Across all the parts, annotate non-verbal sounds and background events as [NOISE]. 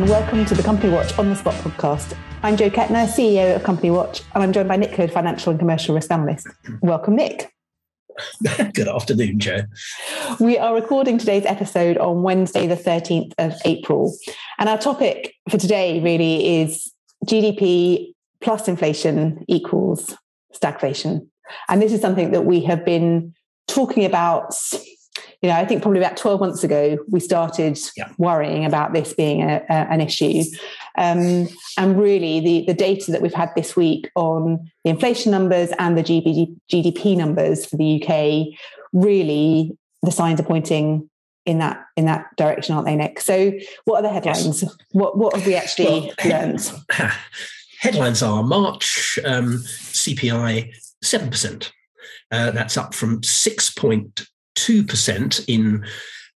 and welcome to the Company Watch on the Spot podcast. I'm Jo Kettner, CEO of Company Watch, and I'm joined by Nick Hood, financial and commercial risk analyst. Welcome, Nick. [LAUGHS] Good afternoon, Jo. We are recording today's episode on Wednesday, the 13th of April. And our topic for today really is GDP plus inflation equals stagflation. And this is something that we have been talking about you know, I think probably about 12 months ago, we started yeah. worrying about this being a, a, an issue. Um, and really, the, the data that we've had this week on the inflation numbers and the GDP numbers for the UK, really, the signs are pointing in that in that direction, aren't they, Nick? So, what are the headlines? Yes. What what have we actually well, [LAUGHS] learned? [LAUGHS] Headlines are March um, CPI seven percent. Uh, that's up from six point 2% in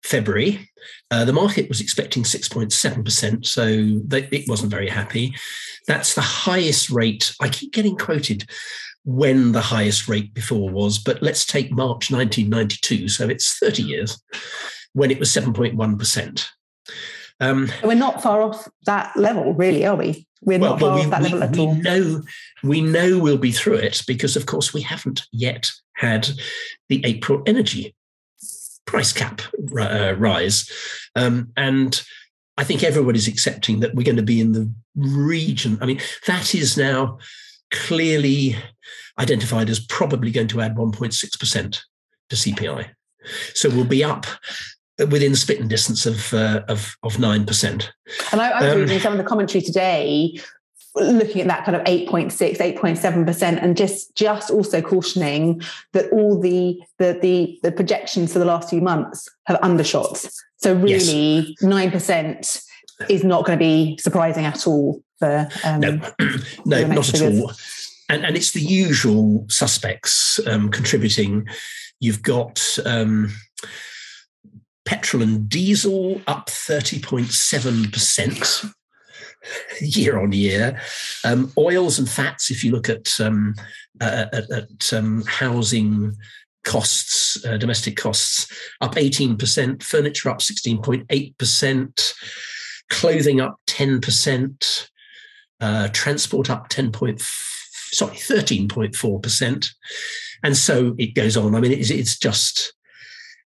February. Uh, the market was expecting 6.7%, so they, it wasn't very happy. That's the highest rate. I keep getting quoted when the highest rate before was, but let's take March 1992, so it's 30 years, when it was 7.1%. Um, we're not far off that level, really, are we? We're well, not far we, off that we, level at we all. Know, we know we'll be through it because, of course, we haven't yet had the April energy price cap uh, rise. Um, and I think everybody's accepting that we're going to be in the region. I mean, that is now clearly identified as probably going to add 1.6% to CPI. So we'll be up within spitting distance of uh, of of nine percent. And I, I was um, reading some of the commentary today looking at that kind of 8.6 8.7% and just just also cautioning that all the the the, the projections for the last few months have undershot. So really yes. 9% is not going to be surprising at all for um, no. [CLEARS THROAT] No not at all. And and it's the usual suspects um, contributing. You've got um, petrol and diesel up 30.7% [LAUGHS] year on year. Um, oils and fats, if you look at, um, uh, at, at um, housing costs, uh, domestic costs, up 18%, furniture up 16.8%, clothing up 10%, uh, transport up 10 point, sorry, 13.4%. And so it goes on. I mean, it's, it's just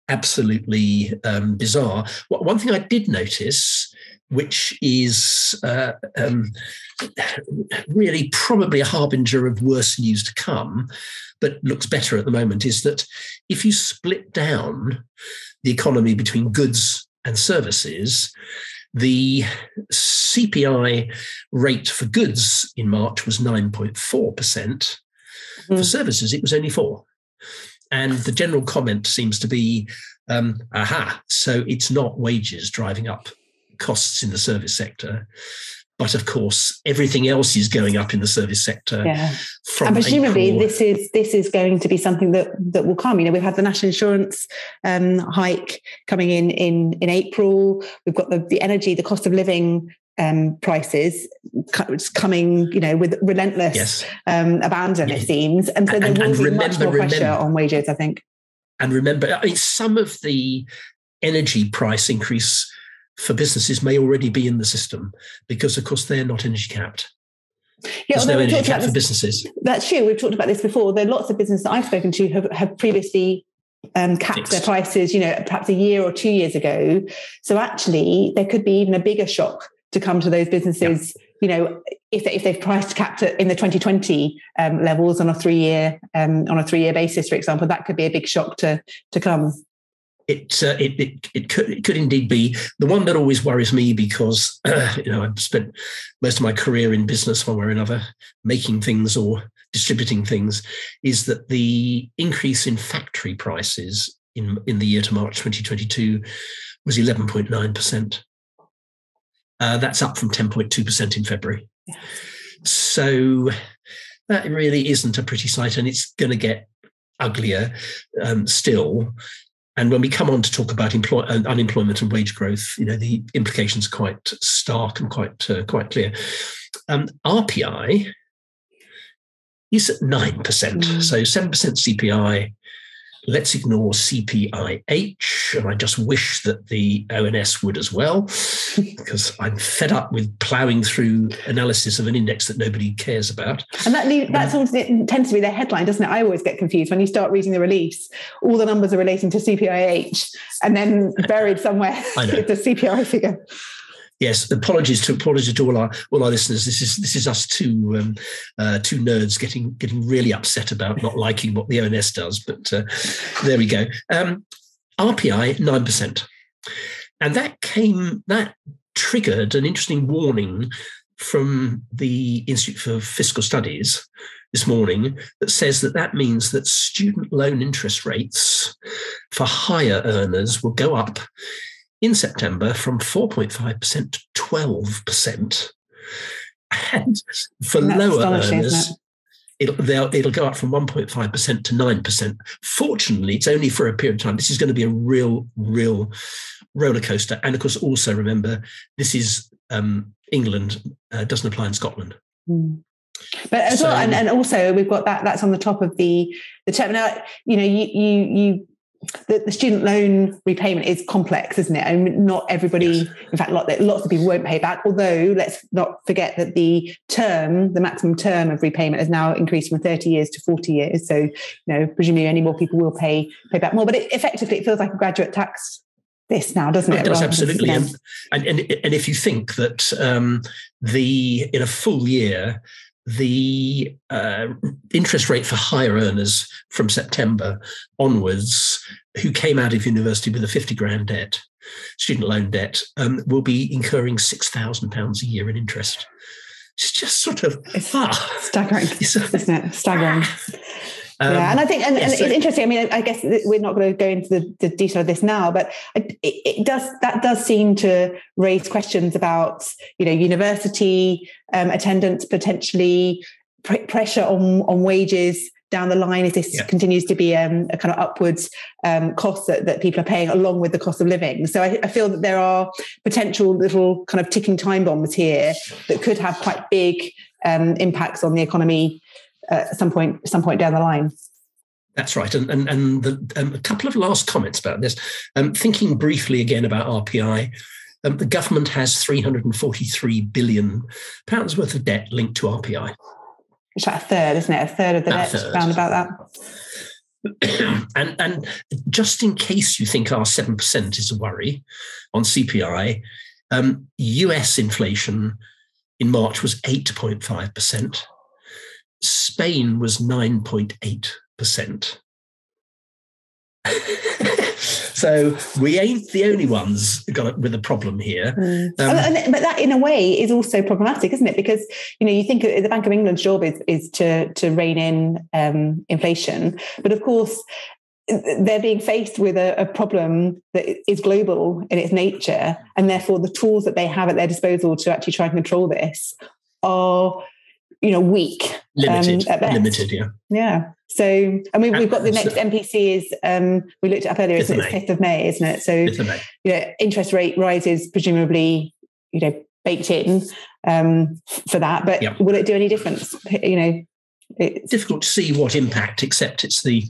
absolutely um, bizarre. One thing I did notice which is uh, um, really probably a harbinger of worse news to come, but looks better at the moment, is that if you split down the economy between goods and services, the CPI rate for goods in March was 9.4%. Mm. For hmm. services, it was only 4 And the general comment seems to be um, aha, so it's not wages driving up costs in the service sector. But of course, everything else is going up in the service sector. Yeah. and presumably, April. this is this is going to be something that that will come. You know, we've had the national insurance um, hike coming in in in April. We've got the the energy, the cost of living um, prices coming, you know, with relentless yes. um, abandon, it seems. And so there and, will and be remember, much more pressure remember, on wages, I think. And remember, I mean, some of the energy price increase for businesses may already be in the system because, of course, they're not energy capped. Yeah, There's no energy cap for businesses. That's true. We've talked about this before. There are lots of businesses that I've spoken to have, have previously um, capped Fixed. their prices, you know, perhaps a year or two years ago. So actually, there could be even a bigger shock to come to those businesses. Yeah. You know, if they, if they've priced capped in the 2020 um, levels on a three year um, on a three year basis, for example, that could be a big shock to to come it, uh, it, it, it, could, it could indeed be the one that always worries me because uh, [CLEARS THROAT] you know I've spent most of my career in business one way or another making things or distributing things is that the increase in factory prices in in the year to March 2022 was 11.9 percent. Uh, that's up from 10.2 percent in February. Yeah. So that really isn't a pretty sight, and it's going to get uglier um, still and when we come on to talk about employ- uh, unemployment and wage growth, you know the implications are quite stark and quite uh, quite clear. Um, RPI is at nine percent, mm. so seven percent CPI, let's ignore CPIH. And I just wish that the ONS would as well, [LAUGHS] because I'm fed up with ploughing through analysis of an index that nobody cares about. And that that's um, it tends to be their headline, doesn't it? I always get confused when you start reading the release. All the numbers are relating to CPIH, and then [LAUGHS] buried somewhere is [LAUGHS] the CPI figure yes, apologies to apologies to all our all our listeners. This is this is us two um, uh, two nerds getting getting really upset about not liking what the ONS does. But uh, there we go. Um, RPI nine percent, and that came that triggered an interesting warning from the Institute for Fiscal Studies this morning that says that that means that student loan interest rates for higher earners will go up in September from 4.5% to 12%. And for That's lower earners, it? will it'll go up from 1.5% to 9%. Fortunately, it's only for a period of time. This is going to be a real, real roller coaster. And of course, also remember, this is um, England, uh, doesn't apply in Scotland. Mm. But as so, well, and, and also we've got that that's on the top of the the term. Now, you know, you you you the, the, student loan repayment is complex, isn't it? And not everybody, yes. in fact, lots of people won't pay back. Although, let's not forget that the term, the maximum term of repayment, has now increased from 30 years to 40 years. So, you know, presumably, any more people will pay pay back more. But it, effectively, it feels like a graduate tax this now, doesn't it? It does absolutely, and, and and if you think that um, the in a full year the uh, interest rate for higher earners from September onwards, who came out of university with a 50 grand debt, student loan debt, um, will be incurring £6,000 a year in interest. It's just sort of it's ah, staggering, isn't it? Staggering. Um, yeah, and I think, and, and it's interesting. I mean, I guess we're not going to go into the, the detail of this now, but it, it, does that does seem to raise questions about you know university um, attendance potentially pr- pressure on on wages down the line if this yeah. continues to be um, a kind of upwards um, cost that, that people are paying along with the cost of living. So I, I, feel that there are potential little kind of ticking time bombs here that could have quite big um, impacts on the economy at some point some point down the line. That's right, and and, and the, um, a couple of last comments about this. Um, thinking briefly again about RPI, um, the government has 343 billion pounds worth of debt linked to RPI. It's like a third, isn't it? A third of the debt, around about that. [CLEARS THROAT] and and just in case you think our seven percent is a worry on CPI, um, US inflation in March was eight point five percent. Spain was 9.8%. [LAUGHS] so we ain't the only ones got with a problem here. Mm. Um, and, but that, in a way, is also problematic, isn't it? Because you know, you think the Bank of England's job is is to to rein in um, inflation, but of course, they're being faced with a, a, problem that is global in its nature, and therefore the tools that they have at their disposal to actually try and control this are you know weak limited um, limited yeah. Yeah. So i mean we've got the next mpc is um we looked it up earlier it's the 5th of may isn't it? So you know interest rate rises presumably you know baked in um for that but yep. will it do any difference? You know it's difficult to see what impact except it's the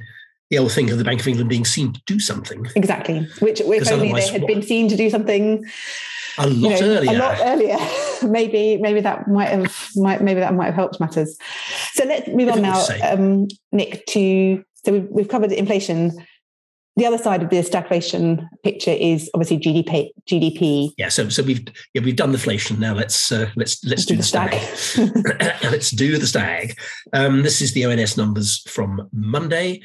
the old thing of the Bank of England being seen to do something. Exactly. Which, if only they had what? been seen to do something a lot you know, earlier. A lot earlier. [LAUGHS] maybe maybe that might have might maybe that might have helped matters. So let's move on now, um, Nick. To so we've, we've covered inflation. The other side of the stagflation picture is obviously GDP. GDP. Yeah. So so we've yeah we've done the inflation. Now let's uh, let's let's, do, do, the stag. stag. [LAUGHS] let's do the stag. Um, this is the ONS numbers from Monday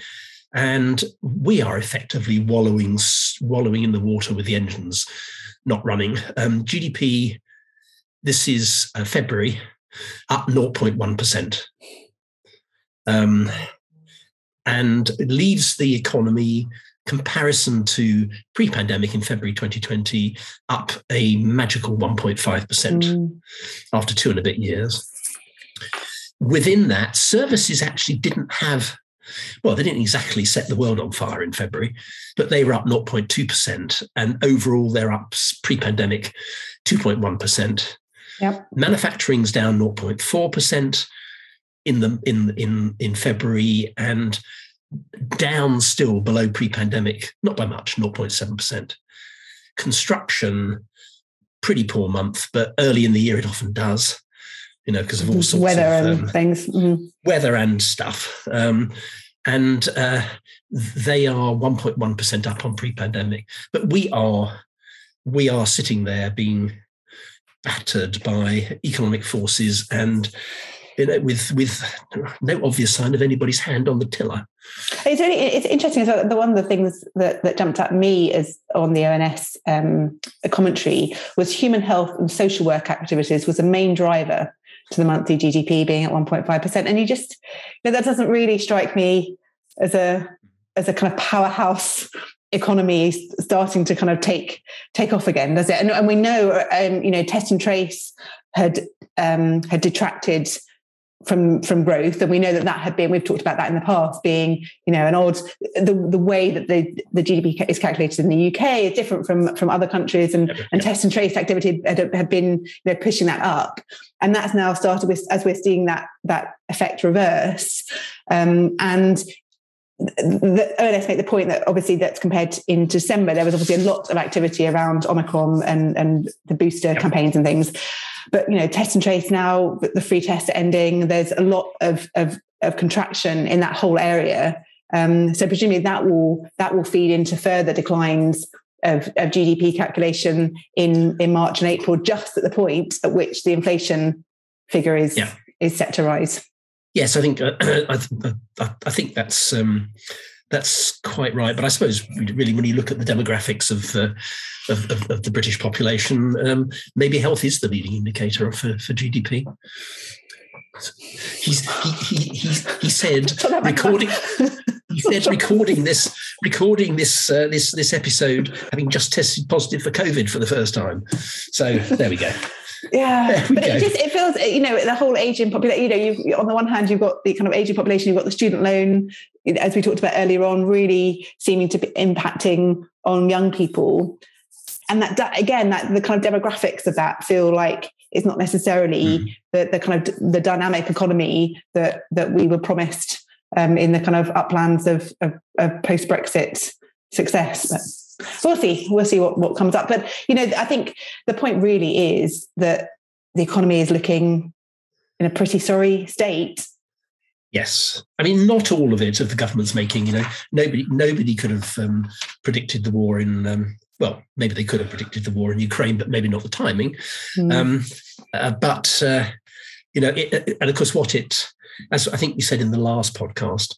and we are effectively wallowing wallowing in the water with the engines not running. Um, GDP, this is uh, February, up 0.1%. Um, and it leaves the economy comparison to pre-pandemic in February 2020 up a magical 1.5% mm. after two and a bit years. Within that, services actually didn't have well, they didn't exactly set the world on fire in February, but they were up 0.2%. And overall, they're up pre pandemic 2.1%. Yep. Manufacturing's down 0.4% in the in in in February and down still below pre-pandemic, not by much, 0.7%. Construction, pretty poor month, but early in the year it often does, you know, because of all sorts weather of and um, things. Mhm. weather and stuff. Um, and uh, they are 1.1% up on pre-pandemic. But we are we are sitting there being battered by economic forces and you know, with with no obvious sign of anybody's hand on the tiller. It's it's interesting. The one of the things that, that jumped at me as on the ONS um, commentary was human health and social work activities was a main driver to the monthly GDP being at 1.5 percent. And you just you know, that doesn't really strike me as a as a kind of powerhouse economy starting to kind of take take off again, does it? And, and we know, um, you know, test and trace had um, had detracted from from growth and we know that that had been we've talked about that in the past being you know an odd the the way that the the gdp is calculated in the uk is different from from other countries and and test and trace activity had, had been you know pushing that up and that's now started with as we're seeing that that effect reverse um, and the ONS make the point that obviously that's compared in December, there was obviously a lot of activity around Omicron and, and the booster Yep. campaigns and things. But you know, test and trace now, the free tests are ending. There's a lot of, of, of contraction in that whole area. Um, so presumably that will that will feed into further declines of, of GDP calculation in, in March and April, just at the point at which the inflation figure is Yeah. is set to rise. Yes, I think uh, [CLEARS THROAT] I, th- I, I think that's um, that's quite right. But I suppose really, when you look at the demographics of uh, of, of, of the British population, um, maybe health is the leading indicator for, for GDP. He's, he, he, he, he said recording. He said recording this recording this uh, this this episode, having just tested positive for COVID for the first time. So there we go. [LAUGHS] Yeah, but go. it just it feels you know the whole aging population. You know, you've on the one hand you've got the kind of aging population, you've got the student loan, as we talked about earlier on, really seeming to be impacting on young people, and that, again, that the kind of demographics of that feel like it's not necessarily Mhm. the the kind of the dynamic economy that that we were promised um, in the kind of uplands of of, of post Brexit success. But we'll see. We'll see what, what comes up. But you know, I think the point really is that the economy is looking in a pretty sorry state. Yes, I mean not all of it of the government's making. You know, nobody nobody could have um, predicted the war in. Um, well, maybe they could have predicted the war in Ukraine, but maybe not the timing. Mm. Um, uh, but uh, you know, it, and of course, what it, as I think we said in the last podcast,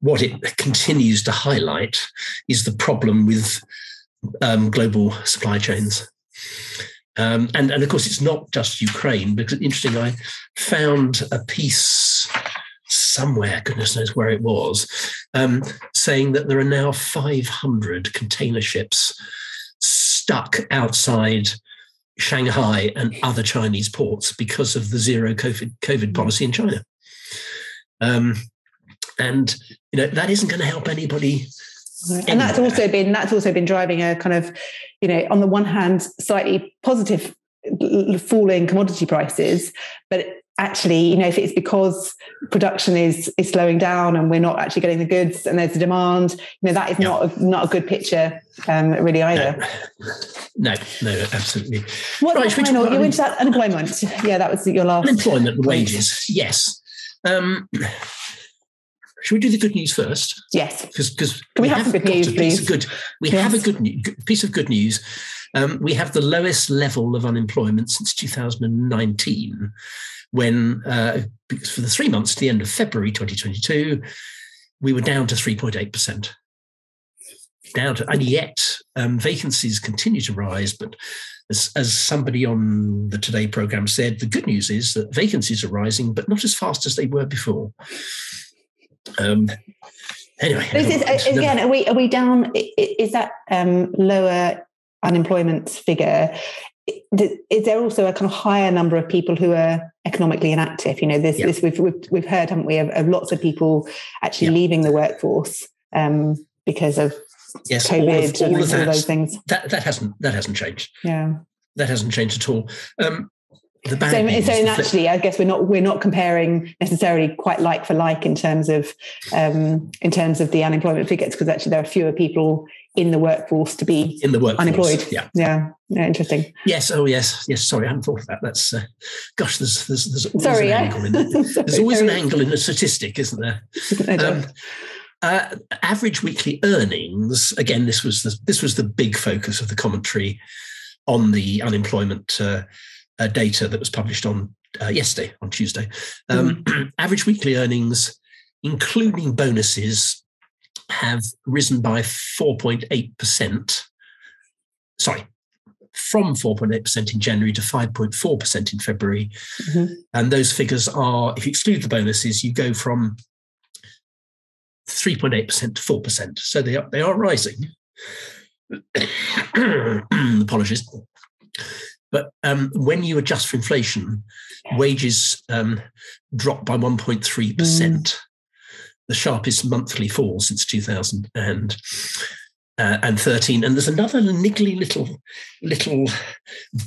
what it continues to highlight is the problem with um, global supply chains. Um, and, and of course, it's not just Ukraine, because interesting, I found a piece somewhere, goodness knows where it was, um, saying that there are now 500 container ships stuck outside Shanghai and other Chinese ports because of the zero COVID, COVID policy in China. Um, and you know that isn't going to help anybody. and that's also been that's also been driving a kind of, you know, on the one hand, slightly positive falling commodity prices, but actually, you know, if it's because production is is slowing down and we're not actually getting the goods and there's a demand, you know, that is Yeah. not a, not a good picture, um, really either. No, no, absolutely. What Right, we final? You went to that unemployment. Yeah, that was your last. Unemployment and wages, yes. Um, should we do the good news first? Yes. Because Can we have some good news, please? good. We Yes. have a good new, piece of good news. Um, we have the lowest level of unemployment since 2019, when uh, because for the three months to the end of February 2022, we were down to 3.8 percent. Down to, and yet um, vacancies continue to rise. But as, as somebody on the Today program said, the good news is that vacancies are rising, but not as fast as they were before. Um, anyway, This is again. Are we are we down? Is that um, lower unemployment figure? Is there also a kind of higher number of people who are economically inactive? You know, this, Yeah. this we've, we've we've heard, haven't we, of, of lots of people actually Yeah. leaving the workforce um, because of yes, all of, all and of all those things. that that hasn't that hasn't changed. Yeah, That hasn't changed at all. Um, so, so the naturally, I guess we're not we're not comparing necessarily quite like for like in terms of um, in terms of the unemployment figures because actually there are fewer people in the workforce to be in the workforce. unemployed. Yeah. yeah, yeah, interesting. Yes. Oh, yes. Yes. Sorry, I hadn't thought of that. That's uh, gosh. There's there's there's always Sorry, an I- angle in it. [LAUGHS] There's always an angle in a statistic, isn't there? [LAUGHS] Um, uh, average weekly earnings. Again, this was the this was the big focus of the commentary on the unemployment uh, uh, data that was published on uh, yesterday, on Tuesday. Um, [CLEARS THROAT] average weekly earnings, including bonuses, have risen by four point eight percent. Sorry. From 4.8% in January to 5.4% in February. Mhm. And those figures are, if you exclude the bonuses, you go from 3.8% to 4%. So they are, they are rising. [COUGHS] Apologies. But um, when you adjust for inflation, wages um, drop by 1.3%, the sharpest monthly fall since 2000 and uh, and 13 and there's another niggly little little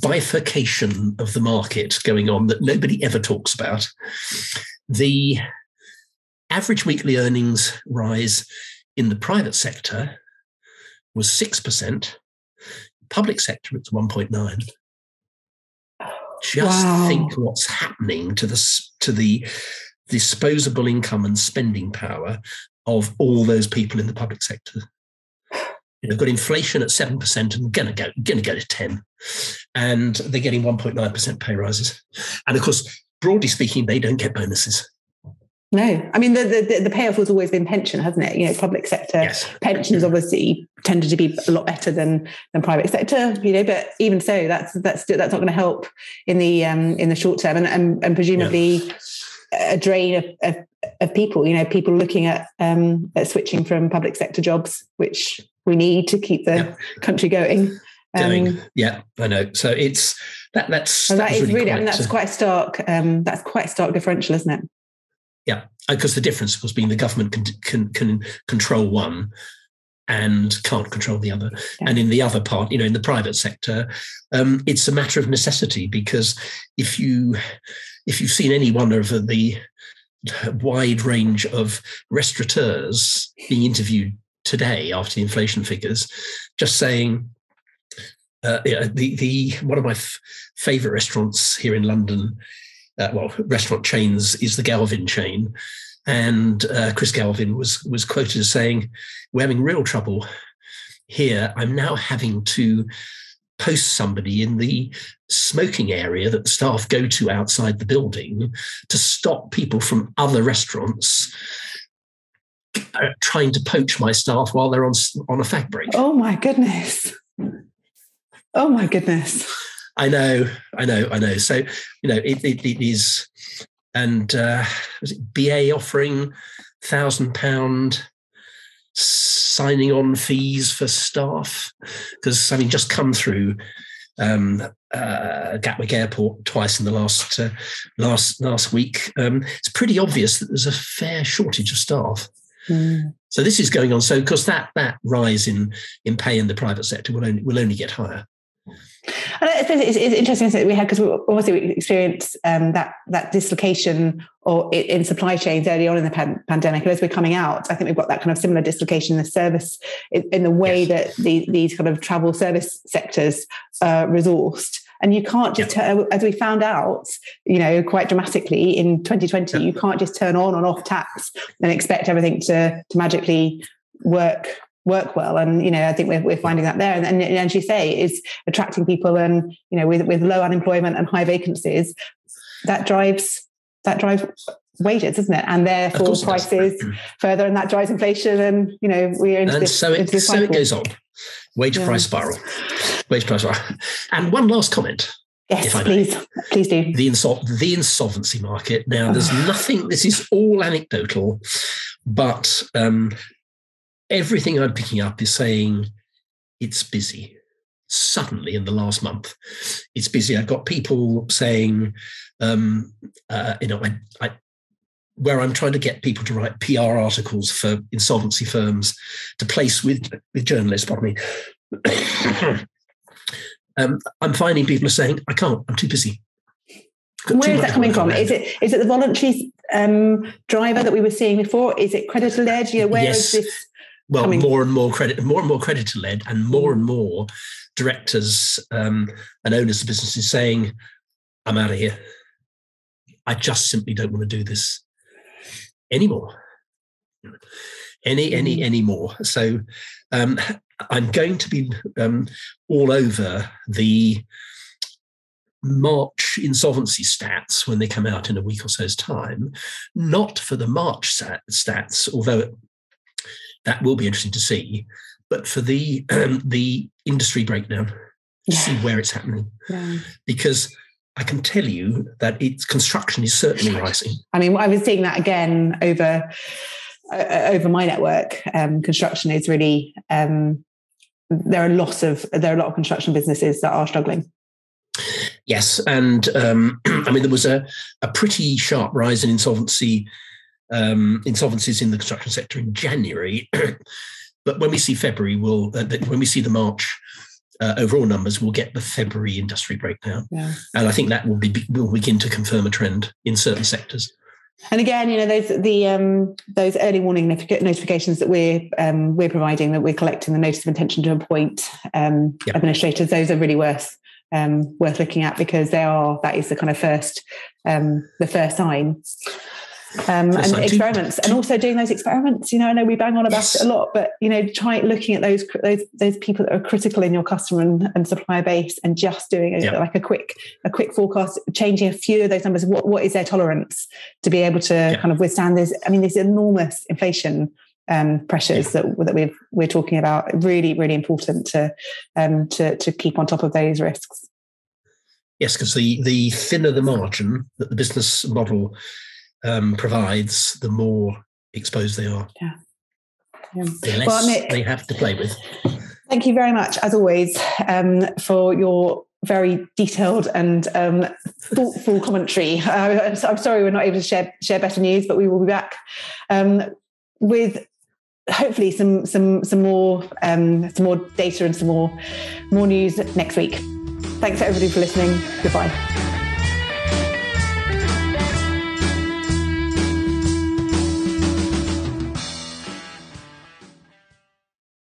bifurcation of the market going on that nobody ever talks about. The average weekly earnings rise in the private sector was 6%. Public sector, it's 1.9. Just Wow. think what's happening to the, to the disposable income and spending power of all those people in the public sector. [SIGHS] You know, got inflation at 7% and gonna go, gonna go to 10. And they're getting 1.9% pay rises. And of course, broadly speaking, they don't get bonuses. No, I mean the, the the payoff has always been pension, hasn't it? You know, public sector Yes. pensions obviously tended to be a lot better than than private sector. You know, but even so, that's that's that's not going to help in the um in the short term, and and, and presumably a drain of, of of people. You know, people looking at um at switching from public sector jobs, which we need to keep the Yeah. country going. Um, Yeah, I know. So it's that that's that was is really, I mean, that's uh, quite stark. Um, that's quite stark differential, isn't it? Because the difference, of course, being the government can, can can control one and can't control the other. Yeah. And in the other part, you know, in the private sector, um, it's a matter of necessity because if you if you've seen any one of the wide range of restaurateurs being interviewed today after the inflation figures, just saying. Uh, yeah, the the one of my f- favorite restaurants here in London uh, well, restaurant chains is the Galvin chain. And uh, Chris Galvin was was quoted as saying, "We're having real trouble here. I'm now having to post somebody in the smoking area that the staff go to outside the building to stop people from other restaurants uh, trying to poach my staff while they're on on a fag break." Oh my goodness! Oh my goodness! I know, I know, I know. So, you know, it, it, it is, and uh, was it BA offering thousand pound signing on fees for staff? Because I mean, just come through um, uh, Gatwick Airport twice in the last uh, last last week. Um, it's pretty obvious that there's a fair shortage of staff. Mm. So this is going on. So, because that that rise in in pay in the private sector will only will only get higher. And I suppose it's, it's interesting that we had because obviously we experienced um, that that dislocation or in supply chains early on in the pan- pandemic, and as we're coming out, I think we've got that kind of similar dislocation in the service in, in the way that the, these kind of travel service sectors uh, resourced. And you can't just, turn, as we found out, you know, quite dramatically in 2020, you can't just turn on and off taps and expect everything to to magically work work well. And you know, I think we're, we're finding that there. And, and, and as you say, is attracting people and you know with with low unemployment and high vacancies that drives that drives wages isn't it and therefore course it does. prices [CLEARS THROAT] further and that drives inflation and you know we're into and this, so into it this so it goes on. Wage Yeah. price spiral. Wage price spiral. And one last comment: yes if I please please do the insol- the insolvency market. Now, there's nothing. This is all anecdotal, but um, everything I'm picking up is saying it's busy. Suddenly, in the last month, it's busy. I've got people saying, um, uh, you know, I, I where I'm trying to get people to write PR articles for insolvency firms to place with with journalists. Pardon me. [COUGHS] um, I'm finding people are saying, I can't. I'm too busy. Where is that coming from? Is it is it the voluntary um, driver that we were seeing before? Is it creditor led? Know, where yes. is this? Well, coming? more and more credit, more and more creditor led, and more and more directors um, and owners of businesses saying, "I'm out of here. I just simply don't want to do this anymore." Any, any, any more." So, um, I'm going to be um, all over the March insolvency stats when they come out in a week or so's time, not for the March stats, although that will be interesting to see, but for the um, the industry breakdown, yeah. see where it's happening, yeah. because I can tell you that its construction is certainly rising. I mean, I was seeing that again over uh, over my network. Um, construction is really um, there are lots of there are a lot of construction businesses that are struggling. Yes, and um, [CLEARS THROAT] I mean there was a, a pretty sharp rise in insolvency um, insolvencies in the construction sector in January, [CLEARS THROAT] but when we see February, we'll uh, when we see the March uh, overall numbers, we'll get the February industry breakdown, yeah. and I think that will be will begin to confirm a trend in certain sectors. And again, you know those the um, those early warning notifications that we're um, we're providing that we're collecting the notice of intention to appoint um, administrators. Those are really worth um, worth looking at because they are that is the kind of first um, the first sign. Um, and experiments, and also doing those experiments. You know, I know we bang on about yes. it a lot, but you know, try looking at those those those people that are critical in your customer and, and supplier base, and just doing a, yep. like a quick a quick forecast, changing a few of those numbers. What what is their tolerance to be able to yep. kind of withstand this? I mean, this enormous inflation um, pressures that that we we're talking about. Really, really important to um, to to keep on top of those risks. Yes, because the the thinner the margin that the business model um, provides, the more exposed they are. Yeah. yeah. The less well, Nick, they have to play with. Thank you very much, as always, um, for your very detailed and um, thoughtful commentary. Uh, I'm sorry we're not able to share share better news, but we will be back um, with hopefully some some some more um, some more data and some more more news next week. Thanks everybody for listening. Goodbye.